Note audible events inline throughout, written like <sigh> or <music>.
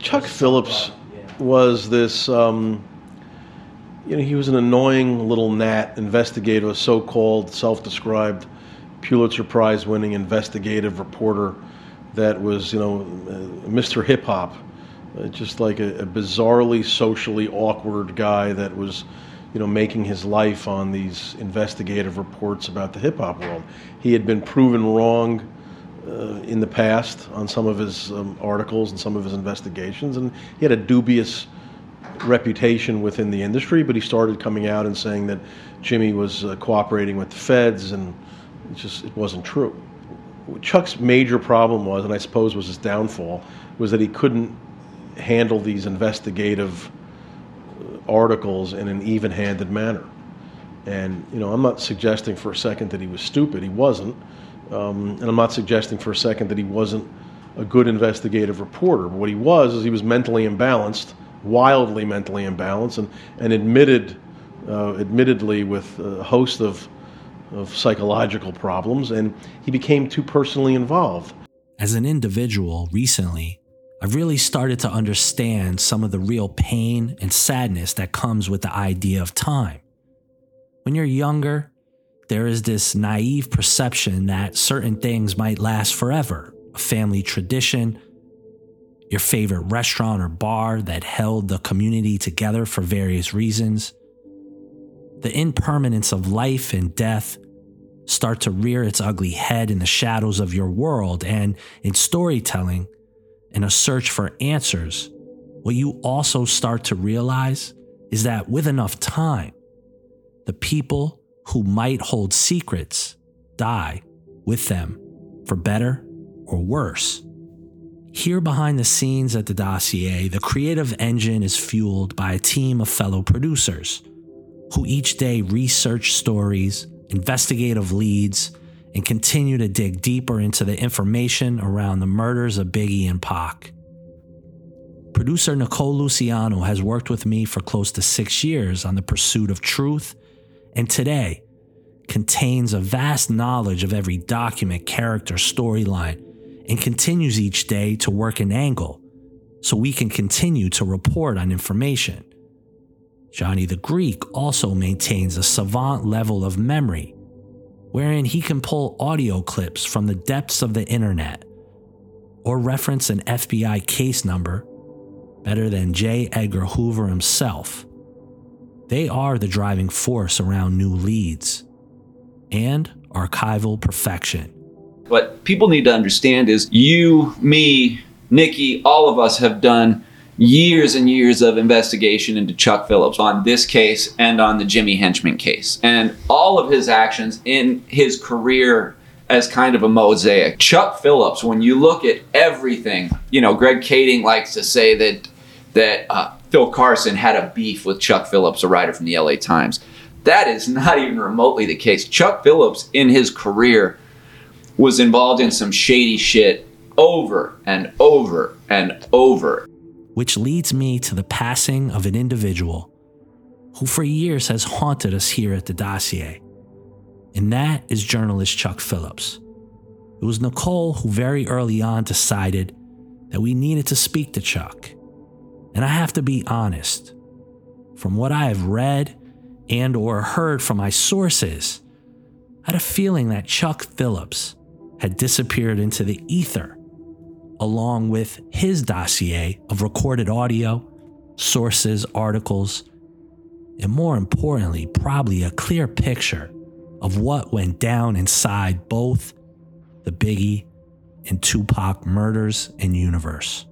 Chuck Philips was this, um, you know, he was an annoying little gnat investigator, a so called self described Pulitzer Prize winning investigative reporter that was, you know, uh, Mr. Hip Hop, uh, just like a, a bizarrely socially awkward guy that was, you know, making his life on these investigative reports about the hip hop world. He had been proven wrong uh, in the past on some of his um, articles and some of his investigations, and he had a dubious reputation within the industry. But he started coming out and saying that Jimmy was uh, cooperating with the feds, and it just it wasn't true. Chuck's major problem was, and I suppose was his downfall, was that he couldn't handle these investigative uh, articles in an even-handed manner. And you know, I'm not suggesting for a second that he was stupid. He wasn't. Um, and I'm not suggesting for a second that he wasn't a good investigative reporter. But what he was is he was mentally imbalanced, wildly mentally imbalanced, and, and admitted, uh, admittedly, with a host of, of psychological problems, and he became too personally involved. As an individual, recently, I've really started to understand some of the real pain and sadness that comes with the idea of time. When you're younger, there is this naive perception that certain things might last forever a family tradition, your favorite restaurant or bar that held the community together for various reasons. The impermanence of life and death start to rear its ugly head in the shadows of your world, and in storytelling, in a search for answers, what you also start to realize is that with enough time, the people who might hold secrets die with them, for better or worse. Here behind the scenes at the dossier, the creative engine is fueled by a team of fellow producers who each day research stories, investigative leads, and continue to dig deeper into the information around the murders of Biggie and Pac. Producer Nicole Luciano has worked with me for close to six years on the pursuit of truth and today contains a vast knowledge of every document, character, storyline, and continues each day to work an angle so we can continue to report on information. Johnny the Greek also maintains a savant level of memory, wherein he can pull audio clips from the depths of the internet or reference an FBI case number better than J. Edgar Hoover himself. They are the driving force around new leads and archival perfection. What people need to understand is you, me, Nikki, all of us have done years and years of investigation into Chuck Philips on this case and on the Jimmy Henchman case. And all of his actions in his career as kind of a mosaic. Chuck Philips, when you look at everything, you know, Greg Kading likes to say that that uh, Phil Carson had a beef with Chuck Philips, a writer from the LA Times. That is not even remotely the case. Chuck Philips, in his career, was involved in some shady shit over and over and over. Which leads me to the passing of an individual who for years has haunted us here at the dossier. And that is journalist Chuck Philips. It was Nicole who very early on decided that we needed to speak to Chuck. And I have to be honest. From what I have read and or heard from my sources, I had a feeling that Chuck Philips had disappeared into the ether, along with his dossier of recorded audio, sources, articles, and more importantly, probably a clear picture of what went down inside both the Biggie and Tupac murders and universe.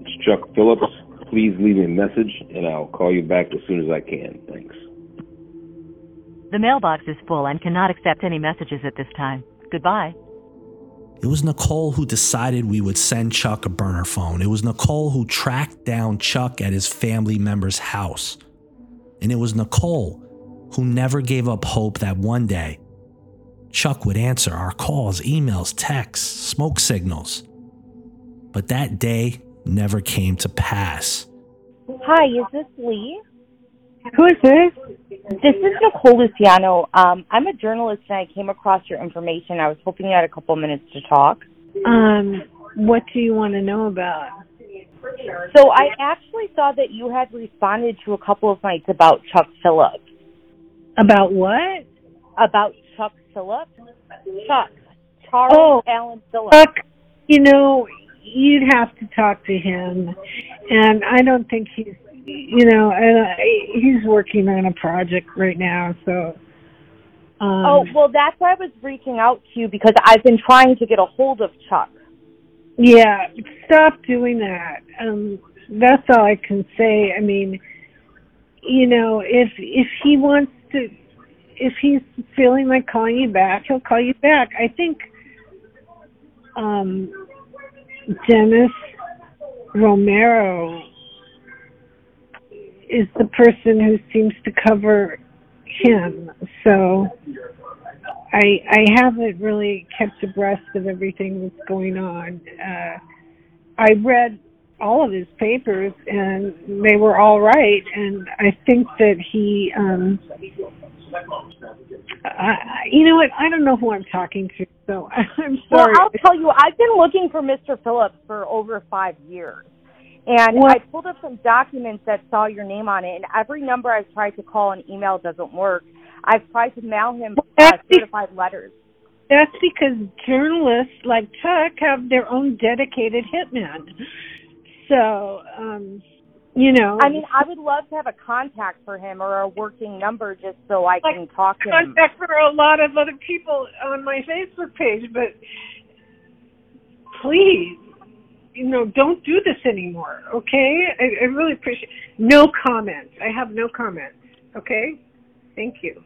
It's Chuck Philips. Please leave me a message and I'll call you back as soon as I can. Thanks. The mailbox is full and cannot accept any messages at this time. Goodbye. It was Nicole who decided we would send Chuck a burner phone. It was Nicole who tracked down Chuck at his family member's house. And it was Nicole who never gave up hope that one day Chuck would answer our calls, emails, texts, smoke signals. But that day never came to pass. Hi, is this Lee? Who is this? This is Nicole Luciano. Um, I'm a journalist and I came across your information. I was hoping you had a couple minutes to talk. Um, what do you want to know about? So I actually saw that you had responded to a couple of nights about Chuck Philips. About what? About Chuck Philips? Chuck. Charles oh, Allen Philips. Chuck, you know, you'd have to talk to him. And I don't think he's, you know, and he's working on a project right now, so. Um, oh, well, that's why I was reaching out to you because I've been trying to get a hold of Chuck. Yeah, stop doing that. Um, that's all I can say. I mean, you know, if if he wants to, if he's feeling like calling you back, he'll call you back. I think um, Dennis Romero is the person who seems to cover him. So I I haven't really kept abreast of everything that's going on. Uh, I read all of his papers and they were all right and I think that he um I, you know what I don't know who I'm talking to so <laughs> I'm sorry. Well, I'll tell you I've been looking for Mr. Philips for over 5 years. And what? I pulled up some documents that saw your name on it and every number I've tried to call and email doesn't work. I've tried to mail him uh, certified letters. That's because journalists like Chuck have their own dedicated hitman. So, um, you know. I mean, I would love to have a contact for him or a working number just so I like can talk to him. Contact for a lot of other people on my Facebook page, but please, you know, don't do this anymore, okay? I, I really appreciate. No comments. I have no comments. Okay. Thank you.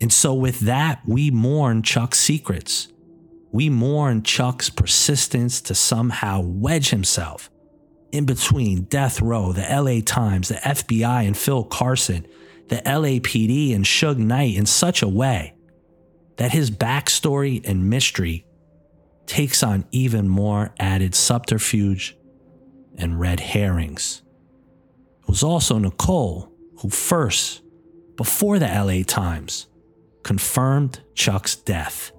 And so, with that, we mourn Chuck's secrets. We mourn Chuck's persistence to somehow wedge himself in between death row, the LA Times, the FBI, and Phil Carson, the LAPD, and Suge Knight in such a way that his backstory and mystery takes on even more added subterfuge and red herrings. It was also Nicole who first, before the LA Times, confirmed Chuck's death.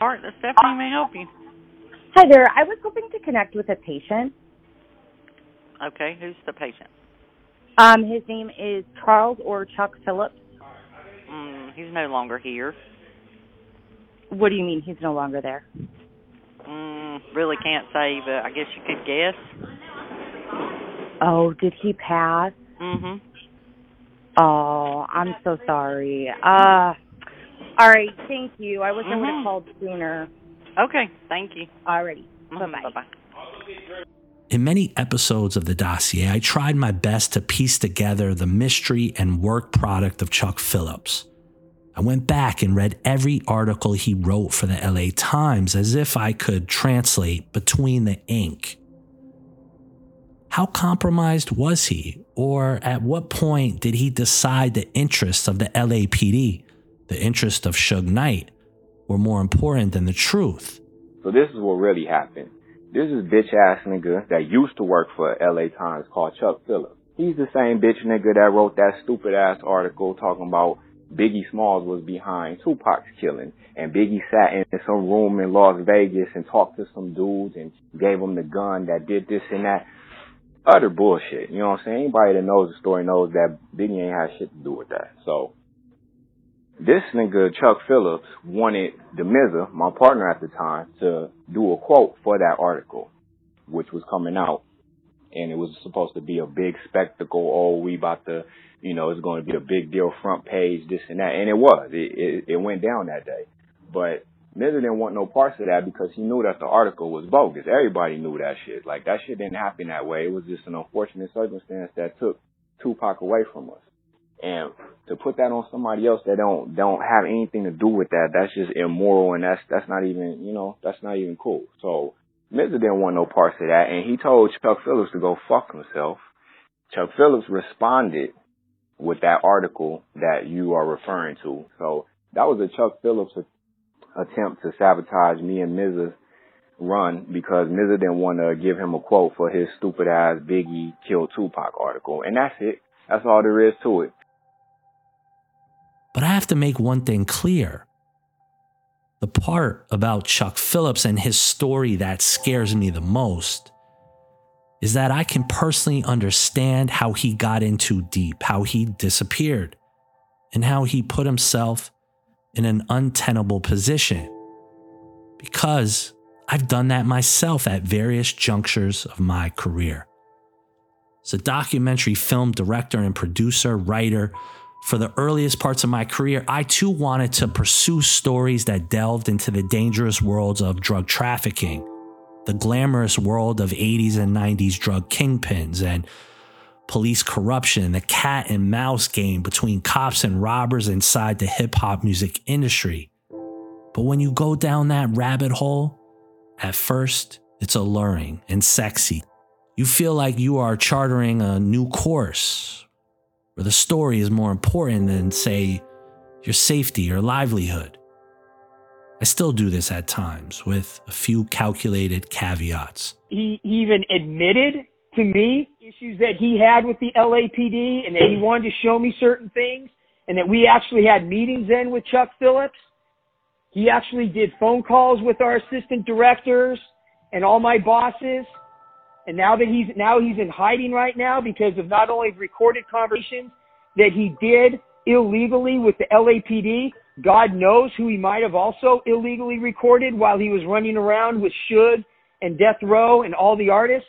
Art, Stephanie may help you. Hi there. I was hoping to connect with a patient. Okay, who's the patient? Um, his name is Charles or Chuck Philips. Mm, he's no longer here. What do you mean he's no longer there? Mm, really can't say, but I guess you could guess. Oh, did he pass? Mhm. Oh, I'm so sorry. Uh all right, thank you. I wish mm-hmm. I would have called sooner. Okay, thank you. Alrighty. Mm-hmm. Bye bye. In many episodes of the dossier, I tried my best to piece together the mystery and work product of Chuck Philips. I went back and read every article he wrote for the LA Times as if I could translate between the ink. How compromised was he? Or at what point did he decide the interests of the LAPD, the interests of Suge Knight, were more important than the truth? So this is what really happened. This is bitch ass nigga that used to work for LA Times called Chuck Philips. He's the same bitch nigga that wrote that stupid ass article talking about Biggie Smalls was behind Tupac's killing. And Biggie sat in some room in Las Vegas and talked to some dudes and gave them the gun that did this and that. utter bullshit. You know what I'm saying? Anybody that knows the story knows that Biggie ain't had shit to do with that. So this nigga Chuck Philips wanted the Mizza, my partner at the time, to do a quote for that article, which was coming out, and it was supposed to be a big spectacle. Oh, we about to, you know, it's going to be a big deal, front page, this and that, and it was. It it, it went down that day, but Mizza didn't want no parts of that because he knew that the article was bogus. Everybody knew that shit. Like that shit didn't happen that way. It was just an unfortunate circumstance that took Tupac away from us. And to put that on somebody else that don't don't have anything to do with that, that's just immoral and that's that's not even you know, that's not even cool. So Mizza didn't want no parts of that and he told Chuck Philips to go fuck himself. Chuck Philips responded with that article that you are referring to. So that was a Chuck Philips attempt to sabotage me and Mizza's run because Mizza didn't want to give him a quote for his stupid ass Biggie killed Tupac article. And that's it. That's all there is to it. But I have to make one thing clear. The part about Chuck Philips and his story that scares me the most is that I can personally understand how he got in too deep, how he disappeared, and how he put himself in an untenable position. Because I've done that myself at various junctures of my career. As a documentary film director and producer, writer, for the earliest parts of my career, I too wanted to pursue stories that delved into the dangerous worlds of drug trafficking, the glamorous world of 80s and 90s drug kingpins, and police corruption, the cat and mouse game between cops and robbers inside the hip hop music industry. But when you go down that rabbit hole, at first, it's alluring and sexy. You feel like you are chartering a new course where the story is more important than, say, your safety or livelihood. I still do this at times with a few calculated caveats. He, even admitted to me issues that he had with the LAPD and that he wanted to show me certain things and that we actually had meetings in with Chuck Philips. He actually did phone calls with our assistant directors and all my bosses and now that he's now he's in hiding right now because of not only recorded conversations that he did illegally with the LAPD, God knows who he might have also illegally recorded while he was running around with Suge and Death Row and all the artists.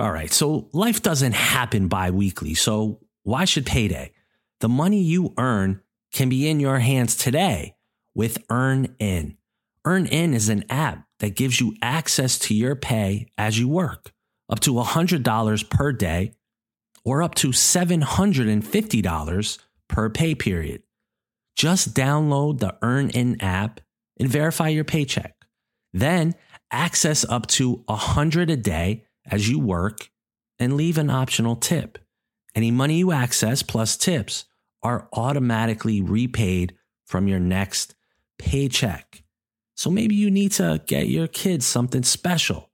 All right, so life doesn't happen bi weekly, so why should payday? The money you earn can be in your hands today with EarnIn. EarnIn is an app that gives you access to your pay as you work, up to $100 per day or up to $750 per pay period. Just download the EarnIn app and verify your paycheck. Then access up to 100 a day as you work and leave an optional tip. Any money you access plus tips are automatically repaid from your next paycheck. So maybe you need to get your kids something special,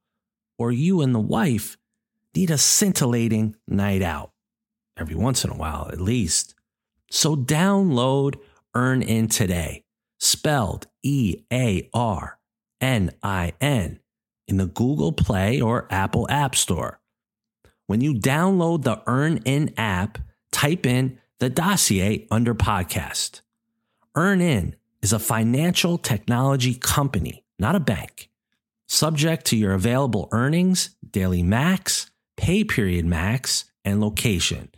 or you and the wife need a scintillating night out every once in a while, at least. So download EarnIn today, spelled E A R N I N in the Google Play or Apple App Store. When you download the EarnIn app, type in the dossier under podcast. EarnIn is a financial technology company, not a bank. Subject to your available earnings, daily max, pay period max, and location.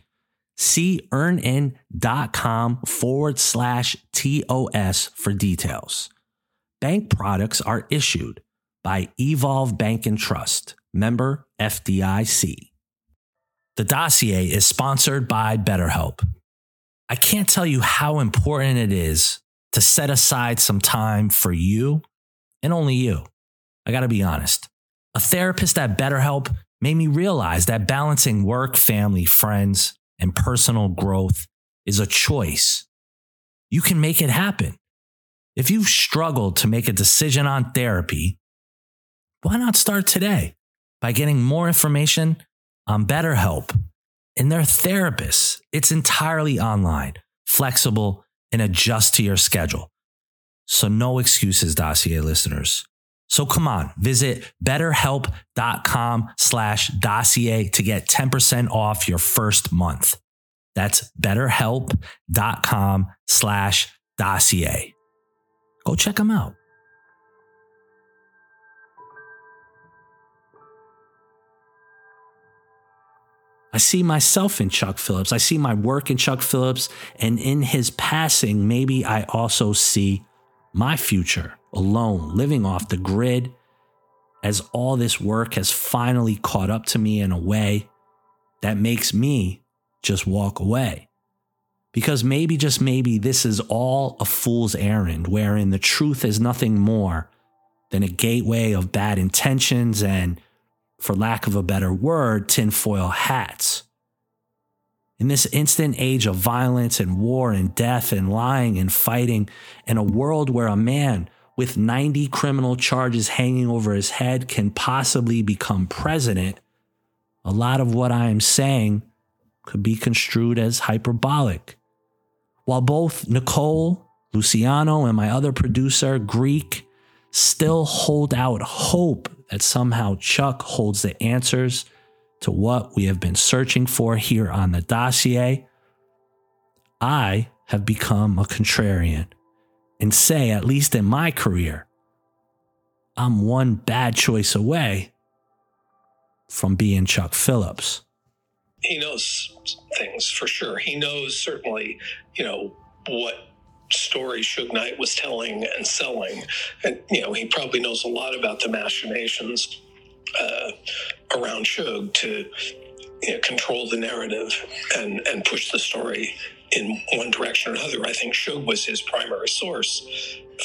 See earnin.com forward slash TOS for details. Bank products are issued by Evolve Bank and Trust, member FDIC. The dossier is sponsored by BetterHelp. I can't tell you how important it is to set aside some time for you and only you. I got to be honest. A therapist at BetterHelp made me realize that balancing work, family, friends, and personal growth is a choice. You can make it happen. If you've struggled to make a decision on therapy, why not start today by getting more information on BetterHelp and their therapists? It's entirely online, flexible, and adjust to your schedule. So, no excuses, dossier listeners. So come on, visit betterhelp.com slash dossier to get 10% off your first month. That's betterhelp.com slash dossier. Go check them out. I see myself in Chuck Philips. I see my work in Chuck Philips. And in his passing, maybe I also see my future alone, living off the grid, as all this work has finally caught up to me in a way that makes me just walk away. Because maybe, just maybe, this is all a fool's errand, wherein the truth is nothing more than a gateway of bad intentions and, for lack of a better word, tinfoil hats. In this instant age of violence and war and death and lying and fighting, in a world where a man with 90 criminal charges hanging over his head can possibly become president, a lot of what I am saying could be construed as hyperbolic. While both Nicole, Luciano, and my other producer, Greek, still hold out hope that somehow Chuck holds the answers to what we have been searching for here on the dossier, I have become a contrarian and say, at least in my career, I'm one bad choice away from being Chuck Philips. He knows things for sure. He knows certainly, you know, what story Suge Knight was telling and selling. And, you know, he probably knows a lot about the machinations uh, around Suge to you know, control the narrative and, and push the story in one direction or another. I think Suge was his primary source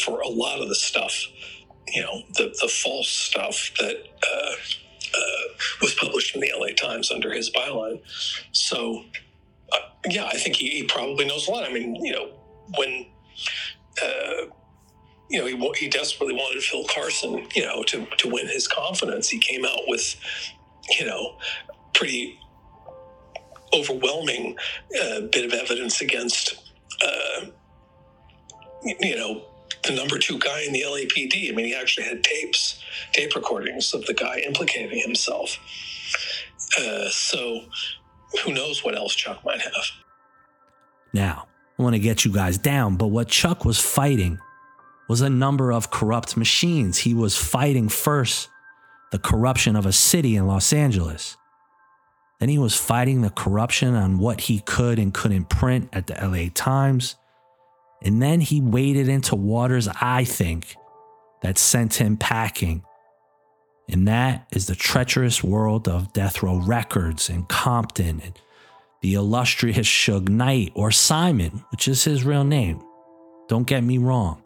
for a lot of the stuff, you know, the, the false stuff that uh, uh, was published in the LA Times under his byline. So, uh, yeah, I think he, he, probably knows a lot. I mean, you know, when. Uh, you know, he, he desperately wanted Phil Carson, you know, to, to win his confidence. He came out with, you know, pretty overwhelming uh, bit of evidence against, uh, you know, the number two guy in the LAPD. I mean, he actually had tapes, tape recordings of the guy implicating himself. Uh, so who knows what else Chuck might have. Now, want to get you guys down, but what Chuck was fighting was a number of corrupt machines. He was fighting first the corruption of a city in Los Angeles. Then he was fighting the corruption on what he could and couldn't print at the LA Times. And then he waded into waters, I think, that sent him packing. And that is the treacherous world of Death Row Records and Compton and the illustrious Suge Knight or Simon, which is his real name. Don't get me wrong.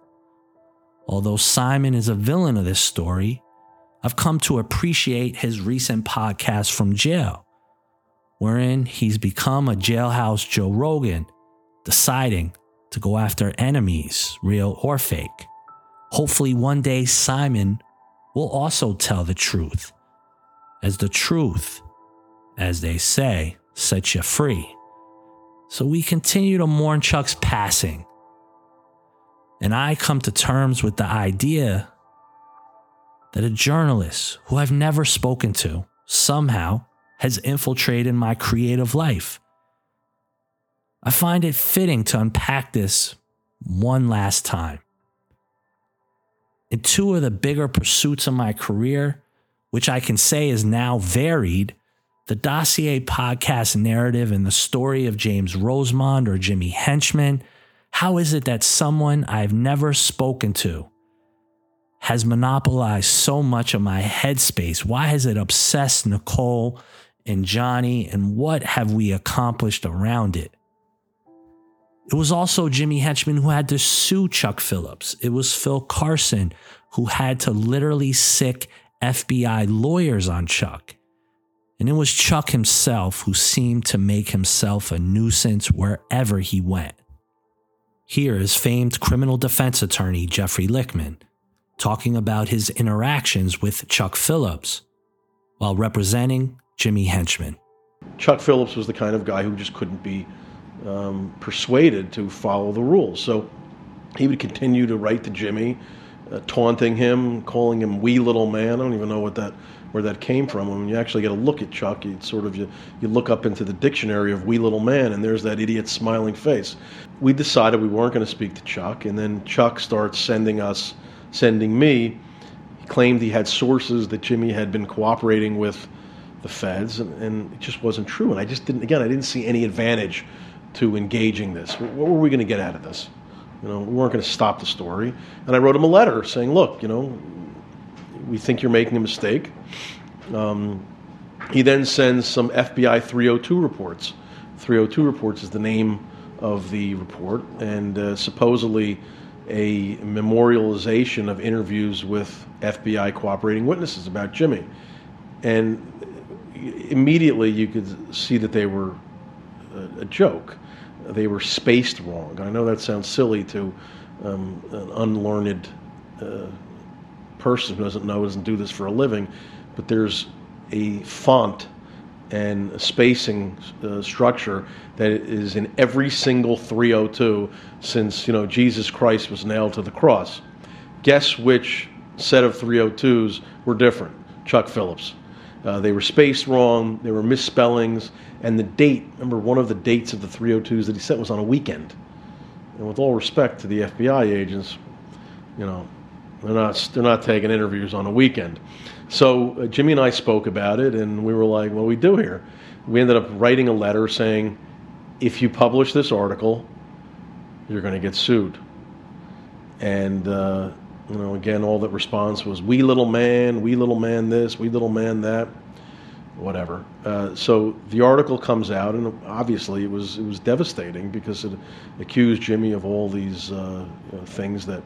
Although Simon is a villain of this story, I've come to appreciate his recent podcast from jail wherein he's become a jailhouse Joe Rogan, deciding to go after enemies, real or fake. Hopefully, one day Simon will also tell the truth, as the truth, as they say, sets you free. So we continue to mourn Chuck's passing. And I come to terms with the idea that a journalist who I've never spoken to somehow has infiltrated my creative life. I find it fitting to unpack this one last time. In two of the bigger pursuits of my career, which I can say is now varied, The dossier podcast narrative and the story of James Rosemond or Jimmy Henchman. How is it that someone I've never spoken to has monopolized so much of my headspace? Why has it obsessed Nicole and Johnny? And what have we accomplished around it? It was also Jimmy Henchman who had to sue Chuck Philips. It was Phil Carson who had to literally sic FBI lawyers on Chuck. And it was Chuck himself who seemed to make himself a nuisance wherever he went. Here is famed criminal defense attorney Jeffrey Lichtman talking about his interactions with Chuck Philips while representing Jimmy Henchman. Chuck Phillips was the kind of guy who just couldn't be um, persuaded to follow the rules. So he would continue to write to Jimmy, uh, taunting him, calling him "wee little man." I don't even know what that where that came from. When you actually get a look at Chuck, you sort of you, you look up into the dictionary of "wee little man," and there's that idiot smiling face. We decided we weren't going to speak to Chuck, and then Chuck starts sending us sending me. He claimed he had sources that Jimmy had been cooperating with the feds, and, and it just wasn't true. And I just didn't, again, I didn't see any advantage to engaging this. What were we going to get out of this? You know, we weren't going to stop the story. And I wrote him a letter saying, look, you know, we think you're making a mistake. Um, he then sends some FBI 302 reports. 302 reports is the name of the report, and uh, supposedly a memorialization of interviews with FBI cooperating witnesses about Jimmy. And immediately you could see that they were a, a joke. They were spaced wrong. I know that sounds silly to um, an unlearned uh, person who doesn't know, doesn't do this for a living, but there's a font and a spacing uh, structure that is in every single 302 since you know Jesus Christ was nailed to the cross. Guess which set of 302s were different? Chuck Philips. Uh, they were spaced wrong. They were misspellings, and the date. Remember, one of the dates of the 302s that he sent was on a weekend. And with all respect to the FBI agents, you know, they're not they're not taking interviews on a weekend. So uh, Jimmy and I spoke about it, and we were like, "What do we do here?" We ended up writing a letter saying, "If you publish this article, you're going to get sued." And uh, you know, again, all that response was, "We little man, we little man this, we little man that." Whatever. Uh, so the article comes out, and obviously it was it was devastating because it accused Jimmy of all these uh, things that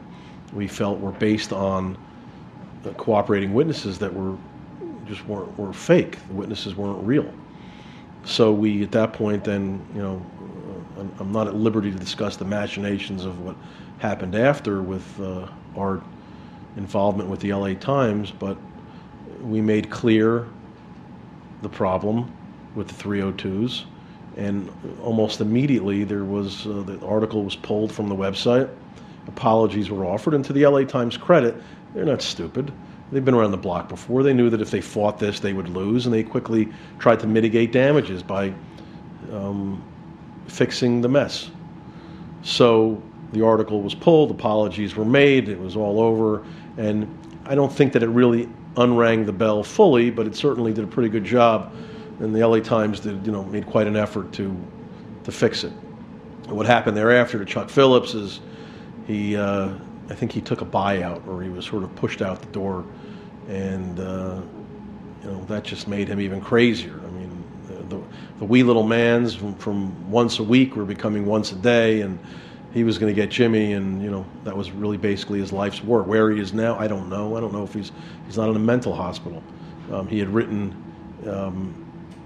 we felt were based on cooperating witnesses that were just weren't were fake. The witnesses weren't real. So we, at that point, then you know, I'm not at liberty to discuss the machinations of what happened after with uh, our involvement with the LA Times, but we made clear the problem with the 302s, and almost immediately there was uh, the article was pulled from the website. Apologies were offered, and to the LA Times credit, they're not stupid. They've been around the block before. They knew that if they fought this, they would lose, and they quickly tried to mitigate damages by um, fixing the mess. So the article was pulled, apologies were made, it was all over, and I don't think that it really unrang the bell fully, but it certainly did a pretty good job. And the LA Times did, you know, made quite an effort to to fix it. And what happened thereafter to Chuck Philips is he. Uh, I think he took a buyout or he was sort of pushed out the door, and uh, you know that just made him even crazier. I mean, the, the wee little man's from, from once a week were becoming once a day, and he was going to get Jimmy, and you know that was really basically his life's work. Where he is now, I don't know. I don't know if he's he's not in a mental hospital. Um, he had written um,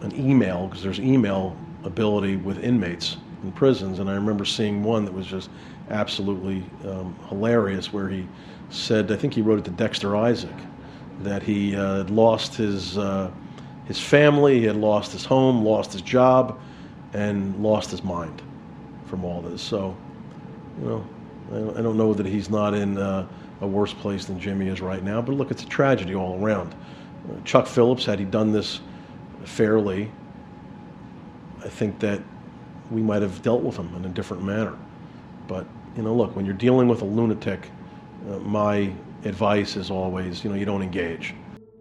an email because there's email ability with inmates in prisons, and I remember seeing one that was just absolutely um, hilarious where he said, I think he wrote it to Dexter Isaac, that he uh, had lost his, uh, his family, he had lost his home, lost his job, and lost his mind from all this. So, you know, I don't know that he's not in uh, a worse place than Jimmy is right now, but look, it's a tragedy all around. Uh, Chuck Philips, had he done this fairly, I think that we might have dealt with him in a different manner. But you know, look, when you're dealing with a lunatic, uh, my advice is always, you know, you don't engage.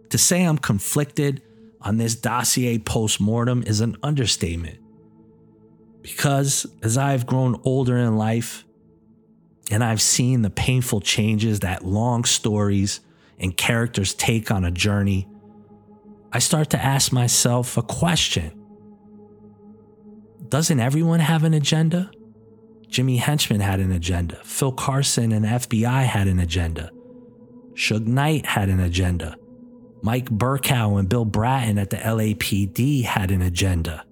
To say I'm conflicted on this dossier postmortem is an understatement. Because as I've grown older in life and I've seen the painful changes that long stories and characters take on a journey, I start to ask myself a question Doesn't everyone have an agenda? Jimmy Henchman had an agenda. Phil Carson and FBI had an agenda. Suge Knight had an agenda. Mike Burkow and Bill Bratton at the LAPD had an agenda.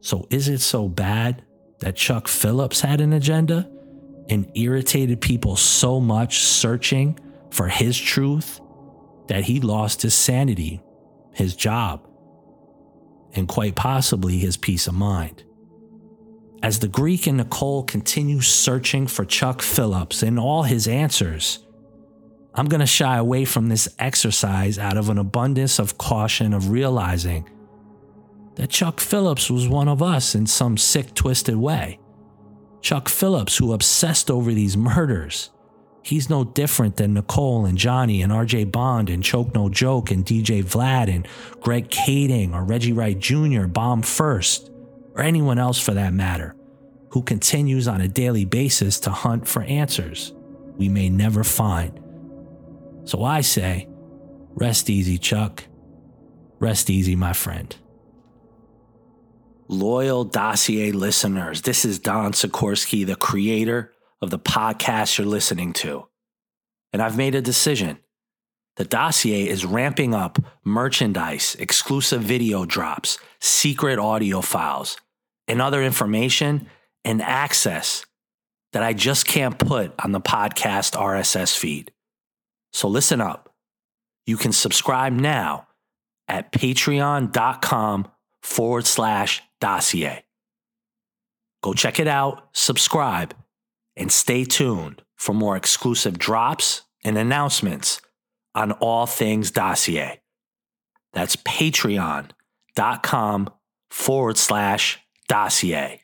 So is it so bad that Chuck Philips had an agenda and irritated people so much searching for his truth that he lost his sanity, his job, and quite possibly his peace of mind? As the Greek and Nicole continue searching for Chuck Philips and all his answers, I'm going to shy away from this exercise out of an abundance of caution of realizing that Chuck Philips was one of us in some sick, twisted way. Chuck Philips, who obsessed over these murders. He's no different than Nicole and Johnny and RJ Bond and Choke No Joke and DJ Vlad and Greg Kading or Reggie Wright Jr., Bomb First, or anyone else for that matter, who continues on a daily basis to hunt for answers we may never find. So I say, rest easy, Chuck. Rest easy, my friend. Loyal dossier listeners, this is Don Sikorski, the creator of the podcast you're listening to. And I've made a decision. The dossier is ramping up merchandise, exclusive video drops, secret audio files, and other information and access that I just can't put on the podcast RSS feed. So listen up. You can subscribe now at patreon.com forward slash dossier. Go check it out, subscribe, and stay tuned for more exclusive drops and announcements on all things dossier. That's patreon.com forward slash dossier.